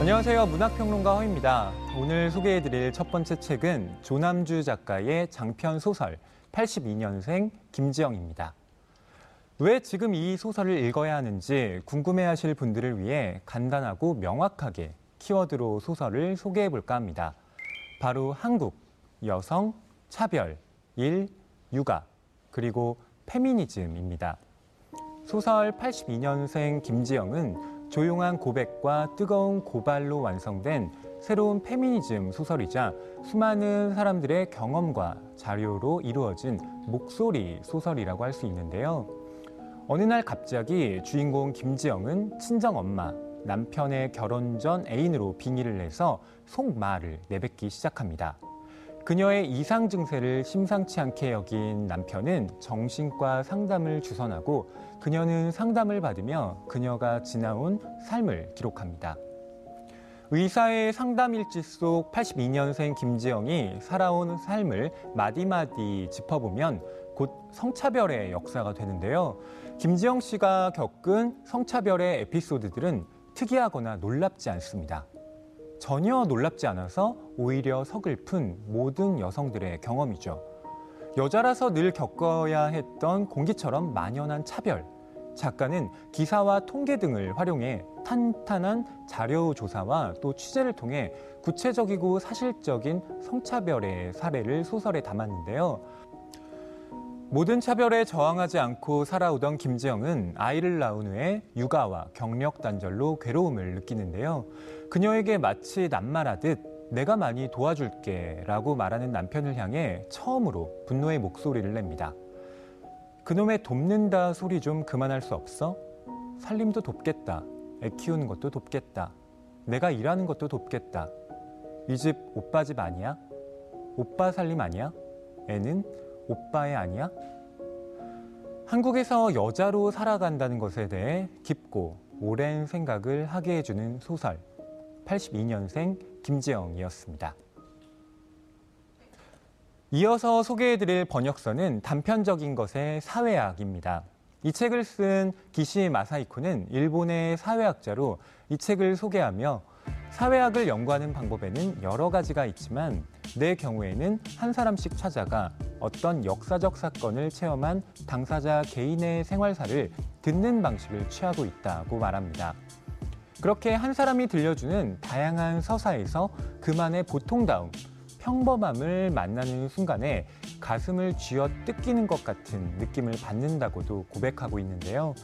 안녕하세요. 문학평론가 허입니다. 오늘 소개해드릴 첫 번째 책은 조남주 작가의 장편 소설 82년생 김지영입니다. 왜 지금 이 소설을 읽어야 하는지 궁금해하실 분들을 위해 간단하고 명확하게 키워드로 소설을 소개해 볼까 합니다. 바로 한국, 여성, 차별, 일, 육아, 그리고 페미니즘입니다. 소설 82년생 김지영은 조용한 고백과 뜨거운 고발로 완성된 새로운 페미니즘 소설이자 수많은 사람들의 경험과 자료로 이루어진 목소리 소설이라고 할 수 있는데요. 어느 날 갑자기 주인공 김지영은 친정 엄마, 남편의 결혼 전 애인으로 빙의를 내서 속말을 내뱉기 시작합니다. 그녀의 이상 증세를 심상치 않게 여긴 남편은 정신과 상담을 주선하고 그녀는 상담을 받으며 그녀가 지나온 삶을 기록합니다. 의사의 상담 일지 속 82년생 김지영이 살아온 삶을 마디마디 짚어보면 곧 성차별의 역사가 되는데요. 김지영 씨가 겪은 성차별의 에피소드들은 특이하거나 놀랍지 않습니다. 전혀 놀랍지 않아서 오히려 서글픈 모든 여성들의 경험이죠. 여자라서 늘 겪어야 했던 공기처럼 만연한 차별. 작가는 기사와 통계 등을 활용해 탄탄한 자료 조사와 또 취재를 통해 구체적이고 사실적인 성차별의 사례를 소설에 담았는데요. 모든 차별에 저항하지 않고 살아오던 김지영은 아이를 낳은 후에 육아와 경력 단절로 괴로움을 느끼는데요. 그녀에게 마치 낱말하듯 내가 많이 도와줄게 라고 말하는 남편을 향해 처음으로 분노의 목소리를 냅니다. 그놈의 돕는다 소리 좀 그만할 수 없어? 살림도 돕겠다. 애 키우는 것도 돕겠다. 내가 일하는 것도 돕겠다. 이 집 오빠 집 아니야? 오빠 살림 아니야? 애는 오빠의 아니야? 한국에서 여자로 살아간다는 것에 대해 깊고 오랜 생각을 하게 해주는 소설 82년생 김지영이었습니다. 이어서 소개해드릴 번역서는 단편적인 것의 사회학입니다. 이 책을 쓴 기시 마사이코는 일본의 사회학자로 이 책을 소개하며 사회학을 연구하는 방법에는 여러 가지가 있지만 내 경우에는 한 사람씩 찾아가 어떤 역사적 사건을 체험한 당사자 개인의 생활사를 듣는 방식을 취하고 있다고 말합니다. 그렇게 한 사람이 들려주는 다양한 서사에서 그만의 보통다움, 평범함을 만나는 순간에 가슴을 쥐어 뜯기는 것 같은 느낌을 받는다고도 고백하고 있는데요.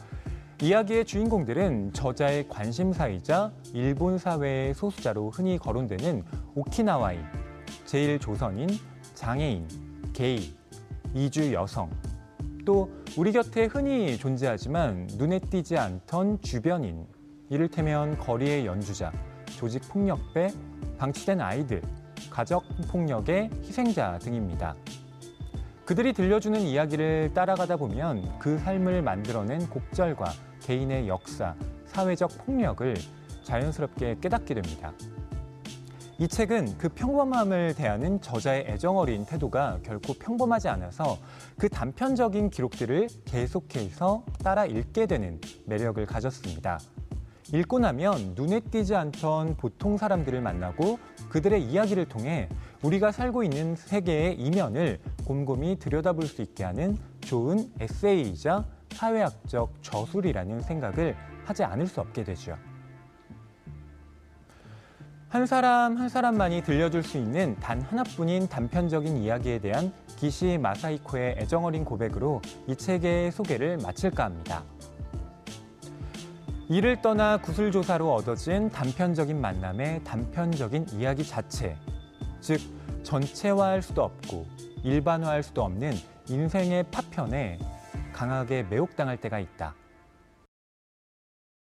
이야기의 주인공들은 저자의 관심사이자 일본 사회의 소수자로 흔히 거론되는 오키나와인, 제1조선인, 장애인, 게이, 이주 여성, 또 우리 곁에 흔히 존재하지만 눈에 띄지 않던 주변인, 이를테면 거리의 연주자, 조직 폭력배, 방치된 아이들, 가족 폭력의 희생자 등입니다. 그들이 들려주는 이야기를 따라가다 보면 그 삶을 만들어낸 곡절과 개인의 역사, 사회적 폭력을 자연스럽게 깨닫게 됩니다. 이 책은 그 평범함을 대하는 저자의 애정 어린 태도가 결코 평범하지 않아서 그 단편적인 기록들을 계속해서 따라 읽게 되는 매력을 가졌습니다. 읽고 나면 눈에 띄지 않던 보통 사람들을 만나고 그들의 이야기를 통해 우리가 살고 있는 세계의 이면을 곰곰이 들여다볼 수 있게 하는 좋은 에세이이자 사회학적 저술이라는 생각을 하지 않을 수 없게 되죠. 한 사람 한 사람만이 들려줄 수 있는 단 하나뿐인 단편적인 이야기에 대한 기시 마사이코의 애정어린 고백으로 이 책의 소개를 마칠까 합니다. 이를 떠나 구슬조사로 얻어진 단편적인 만남의 단편적인 이야기 자체, 즉 전체화할 수도 없고 일반화할 수도 없는 인생의 파편에 강하게 매혹당할 때가 있다.